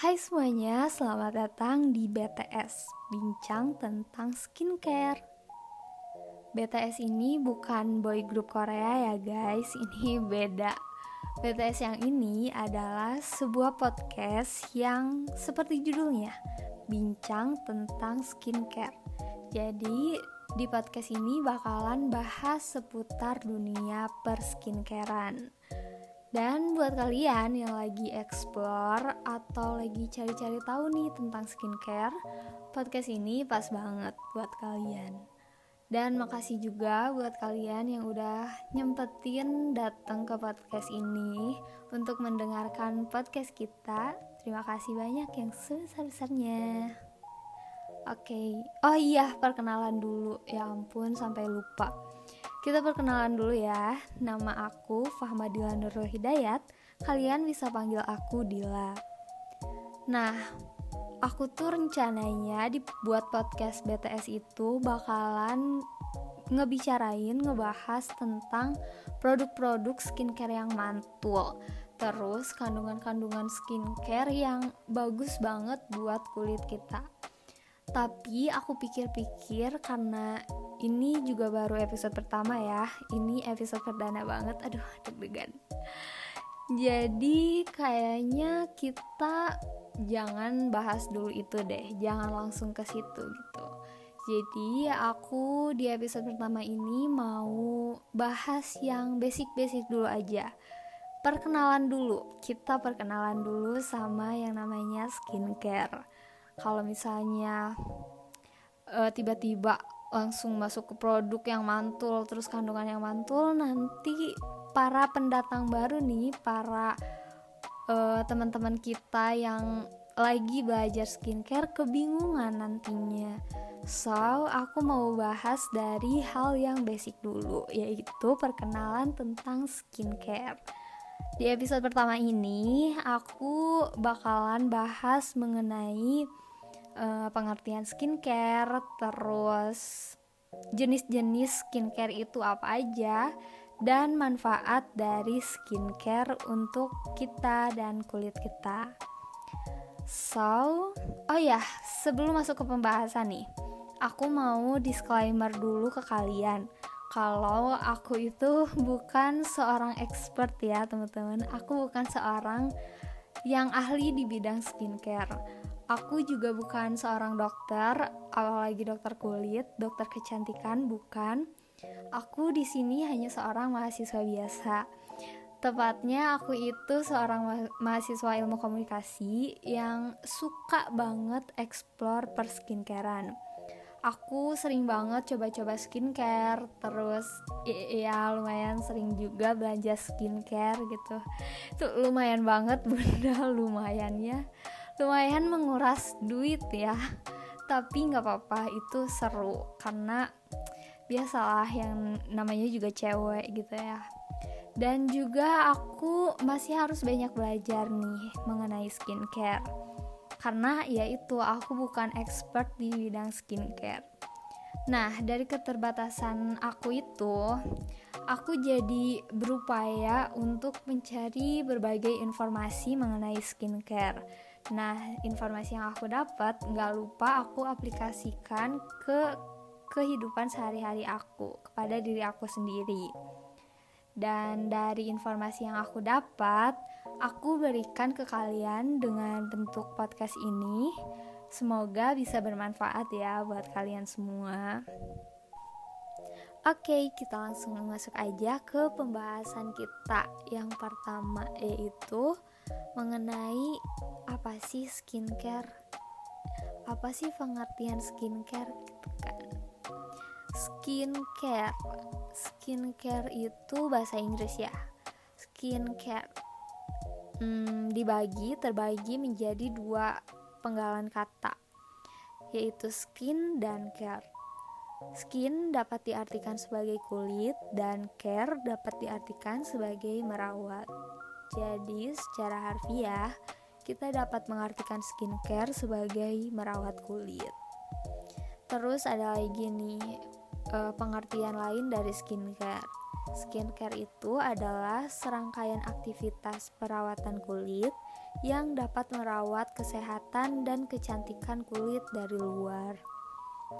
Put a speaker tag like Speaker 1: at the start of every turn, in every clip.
Speaker 1: Hai semuanya, selamat datang di BTS Bincang tentang skincare. BTS ini bukan boy group Korea ya guys. Ini beda. BTS yang ini adalah sebuah podcast yang seperti judulnya Bincang tentang skincare. Jadi di podcast ini bakalan bahas seputar dunia perskincarean dan buat kalian yang lagi explore atau lagi cari-cari tahu nih tentang skincare, podcast ini pas banget buat kalian. Dan makasih juga buat kalian yang udah nyempetin datang ke podcast ini untuk mendengarkan podcast kita. Terima kasih banyak yang sebesar-besarnya. Oke, okay. oh iya perkenalan dulu. Ya ampun sampai lupa kita perkenalan dulu ya. Nama aku Fahmadila Nurul Hidayat. Kalian bisa panggil aku Dila. Nah, aku tuh rencananya dibuat podcast BTS itu bakalan ngebicarain, ngebahas tentang produk-produk skincare yang mantul. Terus kandungan-kandungan skincare yang bagus banget buat kulit kita. Tapi aku pikir-pikir karena ini juga baru episode pertama ya. Ini episode perdana banget. Aduh deg-degan. Jadi kayaknya kita jangan bahas dulu itu deh. Jangan langsung ke situ gitu. Jadi aku di episode pertama ini mau bahas yang basic-basic dulu aja. Perkenalan dulu. Kita perkenalan dulu sama yang namanya skincare kalau misalnya uh, tiba-tiba langsung masuk ke produk yang mantul terus kandungan yang mantul nanti para pendatang baru nih para uh, teman-teman kita yang lagi belajar skincare kebingungan nantinya. So aku mau bahas dari hal yang basic dulu yaitu perkenalan tentang skincare. Di episode pertama ini aku bakalan bahas mengenai uh, pengertian skincare, terus jenis-jenis skincare itu apa aja, dan manfaat dari skincare untuk kita dan kulit kita. So, oh ya, sebelum masuk ke pembahasan nih, aku mau disclaimer dulu ke kalian. Kalau aku itu bukan seorang expert ya teman-teman. Aku bukan seorang yang ahli di bidang skincare Aku juga bukan seorang dokter, apalagi dokter kulit, dokter kecantikan, bukan. Aku di sini hanya seorang mahasiswa biasa. Tepatnya aku itu seorang ma mahasiswa ilmu komunikasi yang suka banget explore perskincarean. Aku sering banget coba-coba skincare, terus ya lumayan sering juga belanja skincare gitu. Itu lumayan banget bunda, lumayannya lumayan menguras duit ya tapi nggak apa-apa itu seru. Karena biasalah yang namanya juga cewek gitu ya. Dan juga aku masih harus banyak belajar nih mengenai skincare. Karena ya itu aku bukan expert di bidang skincare. Nah dari keterbatasan aku itu aku jadi berupaya untuk mencari berbagai informasi mengenai skincare Nah, informasi yang aku dapat nggak lupa aku aplikasikan ke kehidupan sehari-hari aku, kepada diri aku sendiri. Dan dari informasi yang aku dapat, aku berikan ke kalian dengan bentuk podcast ini. Semoga bisa bermanfaat ya buat kalian semua. Oke, kita langsung masuk aja ke pembahasan kita. Yang pertama yaitu mengenai apa sih skincare? Apa sih pengertian skincare? Skincare skincare itu bahasa Inggris ya. Skincare hmm, dibagi terbagi menjadi dua penggalan kata yaitu skin dan care. Skin dapat diartikan sebagai kulit dan care dapat diartikan sebagai merawat. Jadi, secara harfiah, kita dapat mengartikan skincare sebagai merawat kulit. Terus ada lagi nih uh, pengertian lain dari skincare. Skincare itu adalah serangkaian aktivitas perawatan kulit yang dapat merawat kesehatan dan kecantikan kulit dari luar.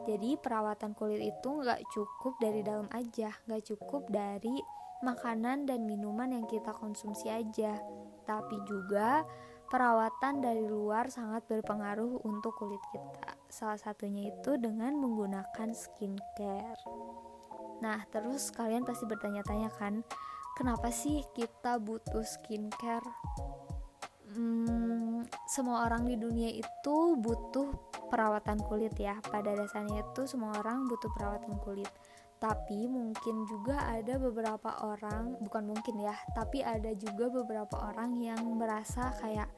Speaker 1: Jadi perawatan kulit itu nggak cukup dari dalam aja, nggak cukup dari makanan dan minuman yang kita konsumsi aja, tapi juga perawatan dari luar sangat berpengaruh untuk kulit kita. Salah satunya itu dengan menggunakan skincare. Nah, terus kalian pasti bertanya-tanya kan, kenapa sih kita butuh skincare? Hmm, semua orang di dunia itu butuh perawatan kulit ya. Pada dasarnya itu semua orang butuh perawatan kulit. Tapi mungkin juga ada beberapa orang, bukan mungkin ya, tapi ada juga beberapa orang yang merasa kayak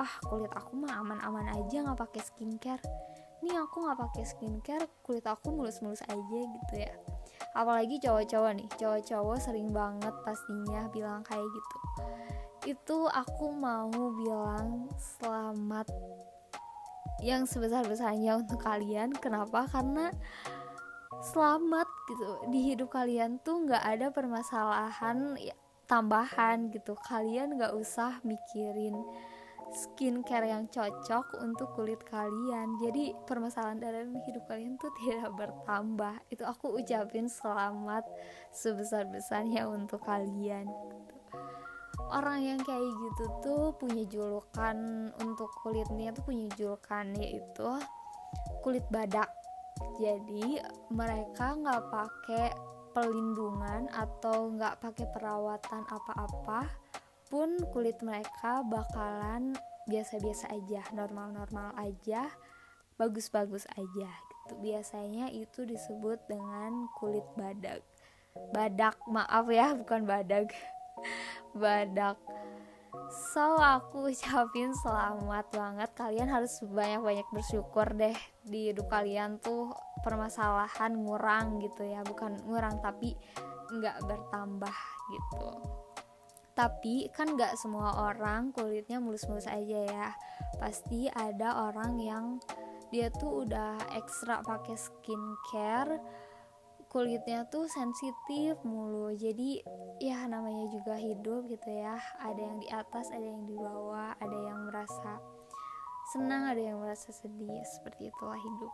Speaker 1: ah kulit aku mah aman-aman aja nggak pakai skincare. Nih aku nggak pakai skincare, kulit aku mulus-mulus aja gitu ya. Apalagi cowok-cowok nih cowok-cowok sering banget pastinya bilang kayak gitu. Itu aku mau bilang selamat yang sebesar-besarnya untuk kalian. Kenapa? Karena selamat gitu. Di hidup kalian tuh nggak ada permasalahan ya, tambahan gitu. Kalian nggak usah mikirin skincare yang cocok untuk kulit kalian. Jadi permasalahan dalam hidup kalian tuh tidak bertambah. Itu aku ucapin selamat sebesar besarnya untuk kalian gitu. orang yang kayak gitu tuh punya julukan untuk kulitnya tuh punya julukan yaitu kulit badak jadi mereka nggak pakai pelindungan atau nggak pakai perawatan apa-apa pun kulit mereka bakalan biasa-biasa aja, normal-normal aja, bagus-bagus aja gitu. Biasanya itu disebut dengan kulit badak. Badak, maaf ya, bukan badak. badak. So aku ucapin selamat banget. Kalian harus banyak-banyak bersyukur deh. Di hidup kalian tuh permasalahan ngurang gitu ya. Bukan ngurang tapi nggak bertambah gitu. Tapi kan gak semua orang kulitnya mulus-mulus aja ya. Pasti ada orang yang dia tuh udah ekstra pakai skincare kulitnya tuh sensitif mulu. Jadi ya namanya juga hidup gitu ya. Ada yang di atas ada yang di bawah ada yang merasa senang ada yang merasa sedih. Seperti itulah hidup.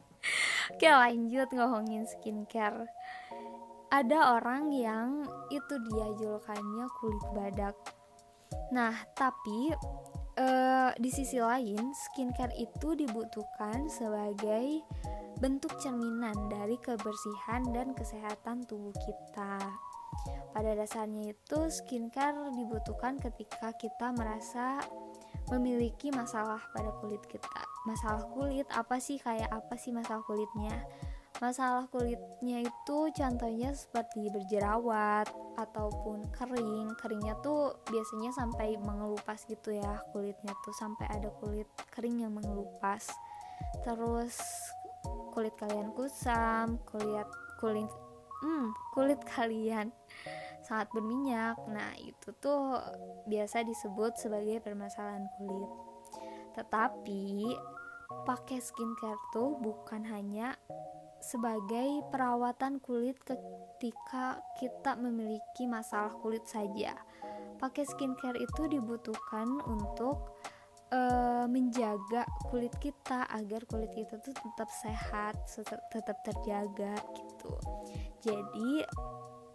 Speaker 1: Oke lanjut ngomongin skincare. Ada orang yang itu dia julukannya kulit badak. Nah, tapi uh, di sisi lain, skincare itu dibutuhkan sebagai bentuk cerminan dari kebersihan dan kesehatan tubuh kita. Pada dasarnya itu, skincare dibutuhkan ketika kita merasa memiliki masalah pada kulit kita. Masalah kulit apa sih? Kayak apa sih masalah kulitnya? Masalah kulitnya itu contohnya seperti berjerawat ataupun kering. Keringnya tuh biasanya sampai mengelupas gitu ya kulitnya tuh sampai ada kulit kering yang mengelupas. Terus kulit kalian kusam, kulit kulit hmm, kulit kalian sangat berminyak. Nah, itu tuh biasa disebut sebagai permasalahan kulit. Tetapi pakai skincare tuh bukan hanya sebagai perawatan kulit ketika kita memiliki masalah kulit saja. Pakai skincare itu dibutuhkan untuk uh, menjaga kulit kita agar kulit kita tuh tetap sehat, tetap terjaga gitu. Jadi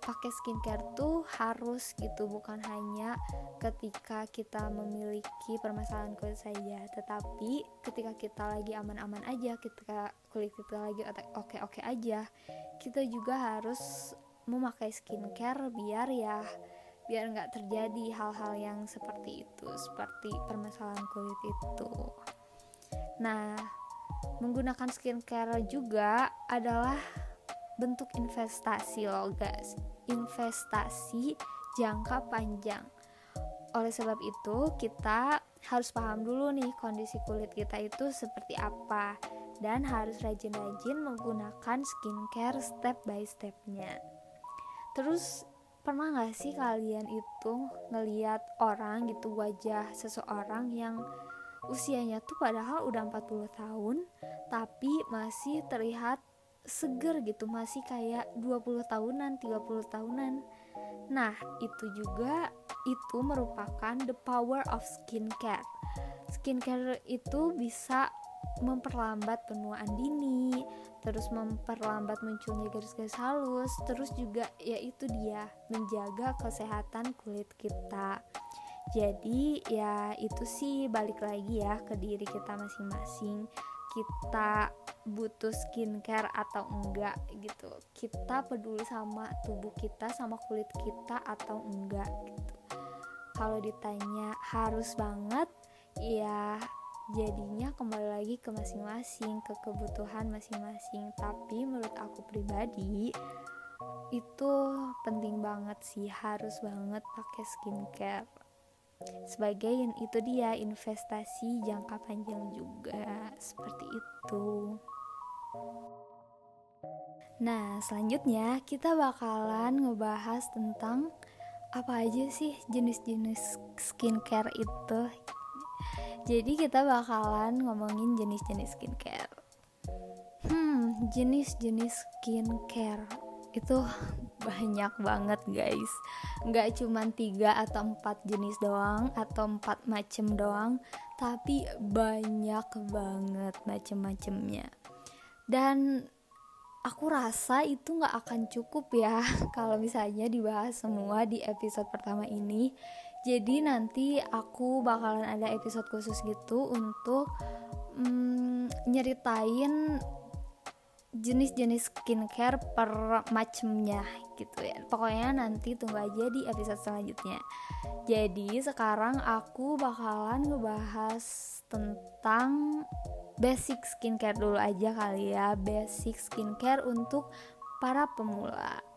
Speaker 1: pakai skincare tuh harus gitu bukan hanya ketika kita memiliki permasalahan kulit saja tetapi ketika kita lagi aman-aman aja ketika kulit kita lagi oke-oke aja kita juga harus memakai skincare biar ya biar nggak terjadi hal-hal yang seperti itu seperti permasalahan kulit itu nah menggunakan skincare juga adalah bentuk investasi loh guys investasi jangka panjang. Oleh sebab itu, kita harus paham dulu nih kondisi kulit kita itu seperti apa dan harus rajin-rajin menggunakan skincare step by stepnya. Terus pernah gak sih kalian itu ngeliat orang gitu wajah seseorang yang usianya tuh padahal udah 40 tahun tapi masih terlihat seger gitu masih kayak 20 tahunan 30 tahunan Nah, itu juga itu merupakan the power of skincare. Skincare itu bisa memperlambat penuaan dini, terus memperlambat munculnya garis-garis halus, terus juga yaitu dia menjaga kesehatan kulit kita. Jadi ya itu sih balik lagi ya ke diri kita masing-masing. Kita butuh skincare atau enggak gitu. Kita peduli sama tubuh kita, sama kulit kita atau enggak gitu. Kalau ditanya harus banget, ya jadinya kembali lagi ke masing-masing ke kebutuhan masing-masing. Tapi menurut aku pribadi itu penting banget sih harus banget pakai skincare. Sebagai itu dia investasi jangka panjang juga seperti itu. Nah selanjutnya kita bakalan ngebahas tentang apa aja sih jenis-jenis skincare itu jadi kita bakalan ngomongin jenis-jenis skincare. Hmm, jenis-jenis skincare. Itu banyak banget guys. Nggak cuma tiga atau empat jenis doang atau empat macem doang tapi banyak banget macem-macemnya. Dan aku rasa itu nggak akan cukup ya kalau misalnya dibahas semua di episode pertama ini jadi nanti aku bakalan ada episode khusus gitu untuk mm, nyeritain jenis-jenis skincare per macemnya gitu ya. Pokoknya nanti tunggu aja di episode selanjutnya. Jadi sekarang aku bakalan ngebahas tentang basic skincare dulu aja kali ya. Basic skincare untuk para pemula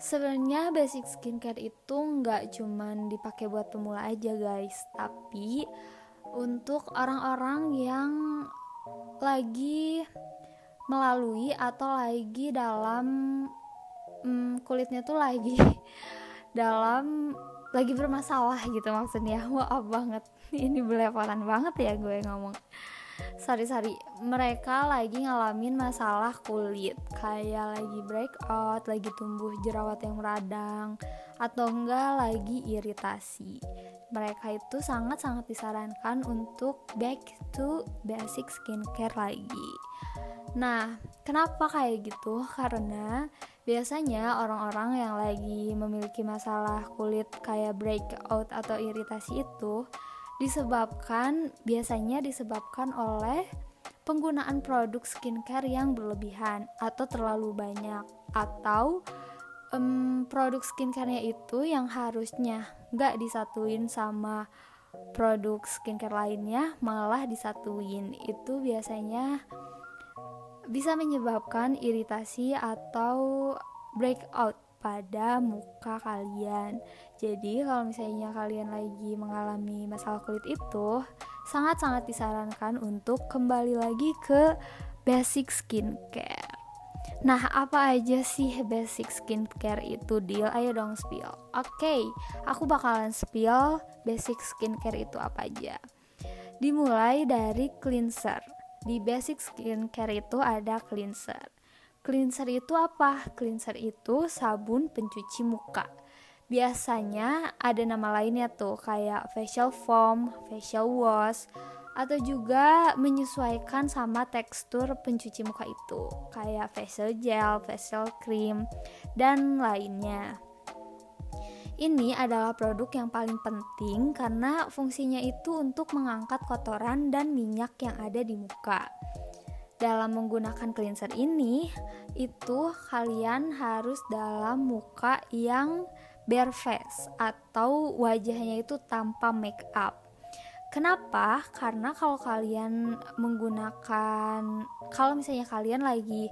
Speaker 1: sebenarnya basic skincare itu nggak cuman dipakai buat pemula aja guys. Tapi untuk orang-orang yang lagi melalui atau lagi dalam hmm, kulitnya tuh lagi dalam lagi bermasalah gitu maksudnya. Maaf banget. Ini belepotan banget ya gue ngomong sorry mereka lagi ngalamin masalah kulit. Kayak lagi breakout lagi tumbuh jerawat yang radang atau enggak lagi iritasi. Mereka itu sangat-sangat disarankan untuk back to basic skincare lagi. Nah, kenapa kayak gitu? Karena biasanya orang-orang yang lagi memiliki masalah kulit kayak breakout atau iritasi itu disebabkan biasanya disebabkan oleh penggunaan produk skincare yang berlebihan atau terlalu banyak atau um, produk skincare-nya itu yang harusnya nggak disatuin sama produk skincare lainnya malah disatuin. Itu biasanya bisa menyebabkan iritasi atau breakout pada muka kalian. Jadi kalau misalnya kalian lagi mengalami masalah kulit itu, sangat-sangat disarankan untuk kembali lagi ke basic skincare. Nah, apa aja sih basic skincare itu, Deal? Ayo dong spill. Oke, okay, aku bakalan spill basic skincare itu apa aja. Dimulai dari cleanser. Di basic skincare itu ada cleanser. Cleanser itu apa? Cleanser itu sabun pencuci muka. Biasanya ada nama lainnya tuh kayak facial foam, facial wash, atau juga menyesuaikan sama tekstur pencuci muka itu kayak facial gel, facial cream, dan lainnya. Ini adalah produk yang paling penting karena fungsinya itu untuk mengangkat kotoran dan minyak yang ada di muka dalam menggunakan cleanser ini itu kalian harus dalam muka yang bare face atau wajahnya itu tanpa make up. Kenapa? Karena kalau kalian menggunakan kalau misalnya kalian lagi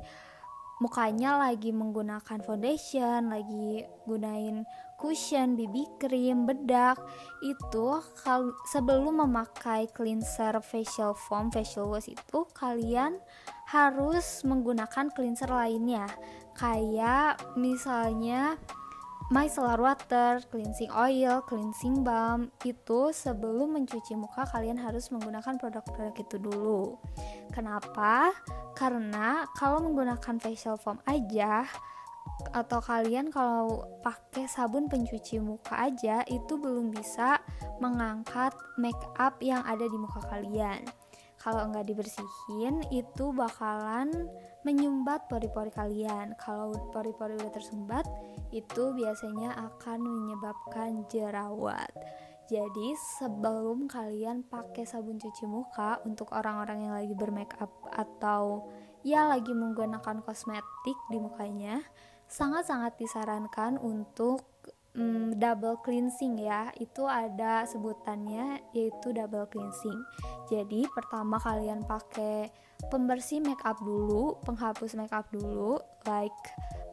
Speaker 1: mukanya lagi menggunakan foundation, lagi gunain cushion, BB cream, bedak itu kal sebelum memakai cleanser facial foam, facial wash itu kalian harus menggunakan cleanser lainnya kayak misalnya micellar water, cleansing oil, cleansing balm itu sebelum mencuci muka kalian harus menggunakan produk-produk itu dulu. Kenapa? Karena kalau menggunakan facial foam aja atau kalian kalau pakai sabun pencuci muka aja itu belum bisa mengangkat make up yang ada di muka kalian. Kalau nggak dibersihin itu bakalan menyumbat pori-pori kalian. Kalau pori-pori udah tersumbat itu biasanya akan menyebabkan jerawat. Jadi sebelum kalian pakai sabun cuci muka untuk orang-orang yang lagi bermake up atau ya lagi menggunakan kosmetik di mukanya, sangat-sangat disarankan untuk mm, double cleansing ya. Itu ada sebutannya yaitu double cleansing. Jadi pertama kalian pakai pembersih make up dulu, penghapus make up dulu like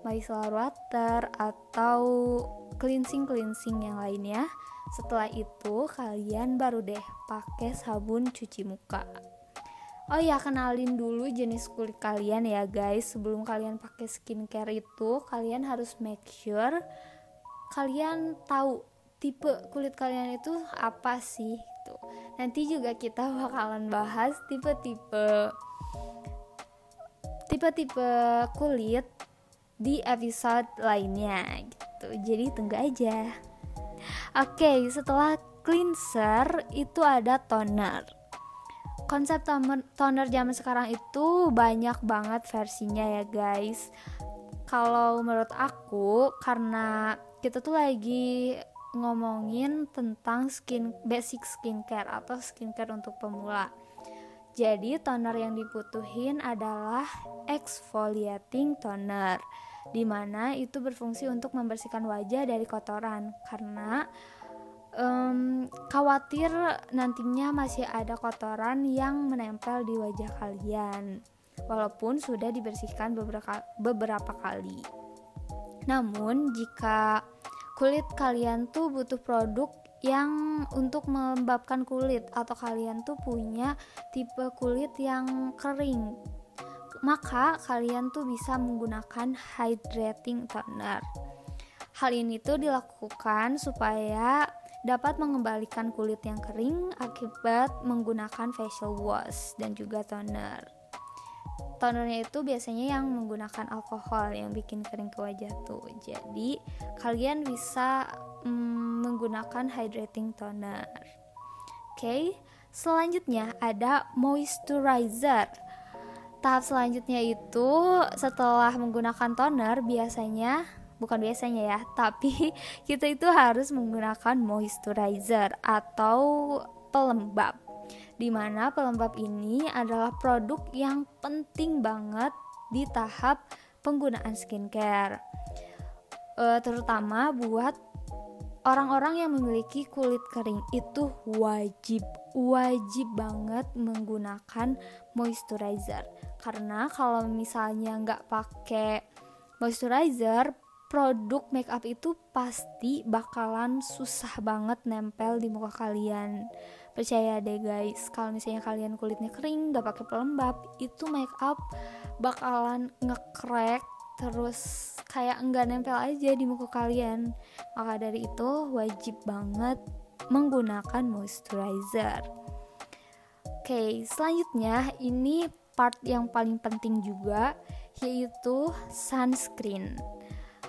Speaker 1: micellar water atau cleansing cleansing yang lainnya setelah itu kalian baru deh pakai sabun cuci muka. Oh ya kenalin dulu jenis kulit kalian ya guys Sebelum kalian pakai skincare itu Kalian harus make sure Kalian tahu tipe kulit kalian itu apa sih gitu. Nanti juga kita bakalan bahas tipe-tipe Tipe-tipe kulit di episode lainnya gitu Jadi tunggu aja Oke, setelah cleanser itu ada toner. Konsep toner zaman sekarang itu banyak banget versinya ya guys. Kalau menurut aku karena kita tuh lagi ngomongin tentang skin basic skincare atau skincare untuk pemula. Jadi toner yang dibutuhin adalah exfoliating toner di mana itu berfungsi untuk membersihkan wajah dari kotoran karena um, khawatir nantinya masih ada kotoran yang menempel di wajah kalian walaupun sudah dibersihkan beberapa beberapa kali. Namun jika kulit kalian tuh butuh produk yang untuk melembabkan kulit atau kalian tuh punya tipe kulit yang kering maka kalian tuh bisa menggunakan hydrating toner. Hal ini tuh dilakukan supaya dapat mengembalikan kulit yang kering akibat menggunakan facial wash dan juga toner. Tonernya itu biasanya yang menggunakan alkohol yang bikin kering ke wajah tuh. Jadi kalian bisa mm, menggunakan hydrating toner. Oke, okay. selanjutnya ada moisturizer tahap selanjutnya itu setelah menggunakan toner biasanya bukan biasanya ya tapi kita itu harus menggunakan moisturizer atau pelembab di mana pelembab ini adalah produk yang penting banget di tahap penggunaan skincare. Uh, terutama buat orang-orang yang memiliki kulit kering itu wajib wajib banget menggunakan moisturizer. Karena kalau misalnya nggak pakai moisturizer produk makeup itu pasti bakalan susah banget nempel di muka kalian. Percaya deh guys kalau misalnya kalian kulitnya kering nggak pakai pelembab itu makeup bakalan ngekrek terus kayak enggak nempel aja di muka kalian. Maka dari itu wajib banget menggunakan moisturizer. Oke selanjutnya ini part yang paling penting juga yaitu sunscreen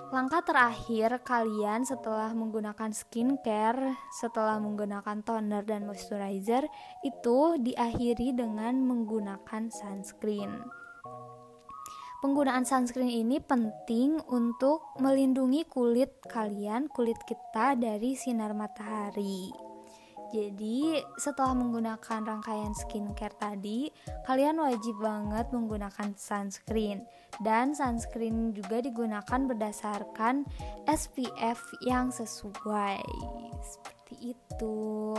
Speaker 1: Langkah terakhir kalian setelah menggunakan skincare, setelah menggunakan toner dan moisturizer, itu diakhiri dengan menggunakan sunscreen. Penggunaan sunscreen ini penting untuk melindungi kulit kalian, kulit kita dari sinar matahari. Jadi, setelah menggunakan rangkaian skincare tadi, kalian wajib banget menggunakan sunscreen. Dan sunscreen juga digunakan berdasarkan SPF yang sesuai. Seperti itu.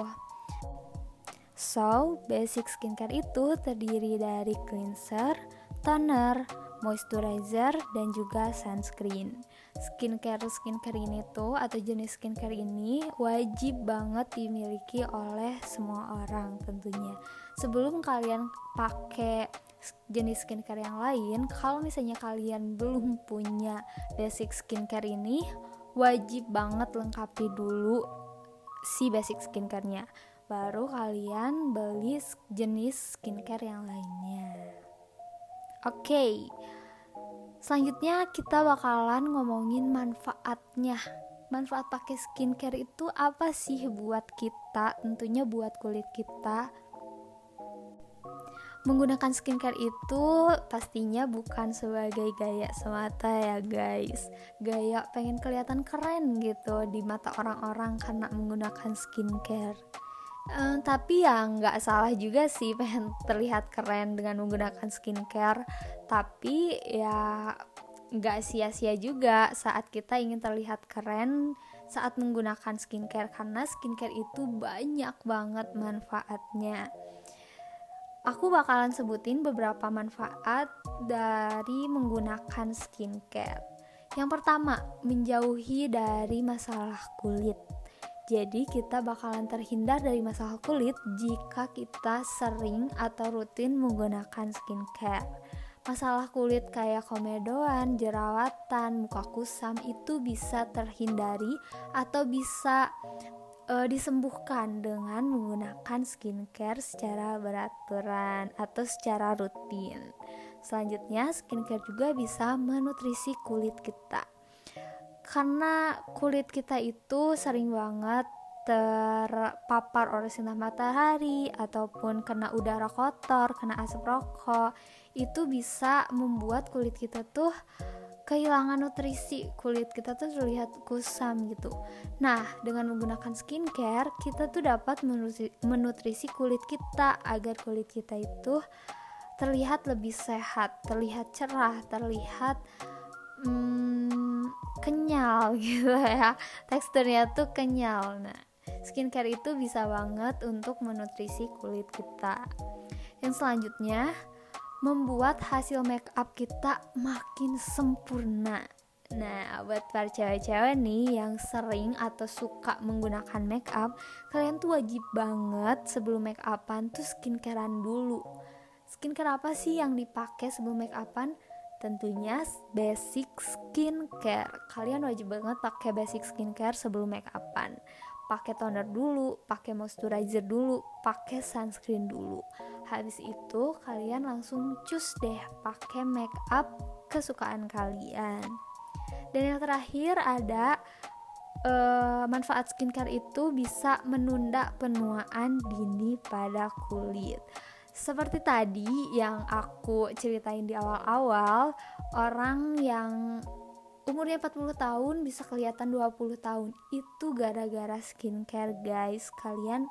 Speaker 1: So, basic skincare itu terdiri dari cleanser, toner, moisturizer dan juga sunscreen. Skincare skincare ini tuh atau jenis skincare ini wajib banget dimiliki oleh semua orang tentunya. Sebelum kalian pakai jenis skincare yang lain, kalau misalnya kalian belum punya basic skincare ini, wajib banget lengkapi dulu si basic skincare-nya. Baru kalian beli jenis skincare yang lainnya. Oke. Okay. Selanjutnya kita bakalan ngomongin manfaatnya. Manfaat pakai skincare itu apa sih buat kita? Tentunya buat kulit kita. Menggunakan skincare itu pastinya bukan sebagai gaya semata ya guys. Gaya pengen kelihatan keren gitu di mata orang-orang karena menggunakan skincare um, tapi ya nggak salah juga sih pengen terlihat keren dengan menggunakan skincare tapi ya nggak sia-sia juga saat kita ingin terlihat keren saat menggunakan skincare karena skincare itu banyak banget manfaatnya. Aku bakalan sebutin beberapa manfaat dari menggunakan skincare. Yang pertama, menjauhi dari masalah kulit. Jadi kita bakalan terhindar dari masalah kulit jika kita sering atau rutin menggunakan skincare masalah kulit kayak komedoan, jerawatan, muka kusam itu bisa terhindari atau bisa uh, disembuhkan dengan menggunakan skincare secara beraturan atau secara rutin. Selanjutnya, skincare juga bisa menutrisi kulit kita. Karena kulit kita itu sering banget terpapar oleh sinar matahari ataupun kena udara kotor, kena asap rokok itu bisa membuat kulit kita tuh kehilangan nutrisi. Kulit kita tuh terlihat kusam gitu. Nah dengan menggunakan skincare kita tuh dapat menutrisi, kulit kita agar kulit kita itu terlihat lebih sehat terlihat cerah terlihat hmm, kenyal gitu ya teksturnya tuh kenyal nah skincare itu bisa banget untuk menutrisi kulit kita yang selanjutnya membuat hasil make up kita makin sempurna. Nah, buat para cewek-cewek nih yang sering atau suka menggunakan make up, kalian tuh wajib banget sebelum make upan tuh skincarean dulu. Skincare apa sih yang dipakai sebelum make upan? Tentunya basic skincare. Kalian wajib banget pakai basic skincare sebelum make upan pakai toner dulu, pakai moisturizer dulu, pakai sunscreen dulu. Habis itu kalian langsung cus deh pakai make up kesukaan kalian. Dan yang terakhir ada uh, manfaat skincare itu bisa menunda penuaan dini pada kulit. Seperti tadi yang aku ceritain di awal-awal, orang yang umurnya 40 tahun bisa kelihatan 20 tahun itu gara-gara skincare guys. Kalian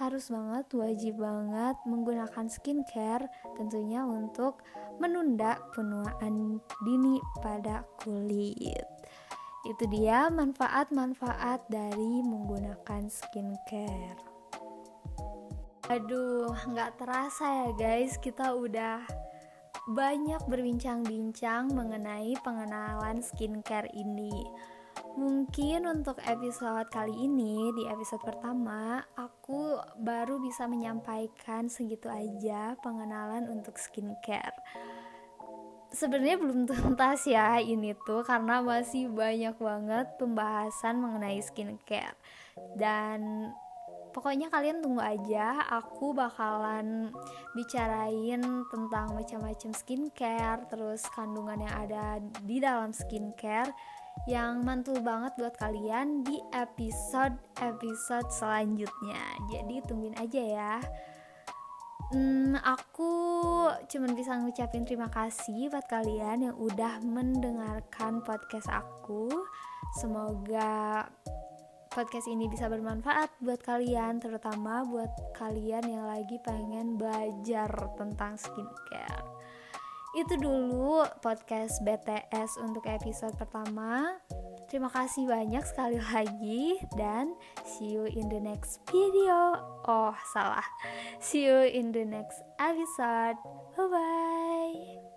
Speaker 1: harus banget wajib banget menggunakan skincare tentunya untuk menunda penuaan dini pada kulit. Itu dia manfaat-manfaat dari menggunakan skincare aduh nggak terasa ya guys kita udah banyak berbincang-bincang mengenai pengenalan skincare ini. Mungkin untuk episode kali ini, di episode pertama, aku baru bisa menyampaikan segitu aja pengenalan untuk skincare. Sebenarnya belum tuntas ya ini tuh karena masih banyak banget pembahasan mengenai skincare. Dan pokoknya kalian tunggu aja aku bakalan bicarain tentang macam-macam skincare terus kandungan yang ada di dalam skincare yang mantul banget buat kalian di episode episode selanjutnya jadi tungguin aja ya Hmm, aku cuman bisa ngucapin terima kasih buat kalian yang udah mendengarkan podcast aku. Semoga podcast ini bisa bermanfaat buat kalian, terutama buat kalian yang lagi pengen belajar tentang skincare. Itu dulu podcast BTS untuk episode pertama. Terima kasih banyak sekali lagi dan see you in the next video. Oh, salah. See you in the next episode. Bye bye.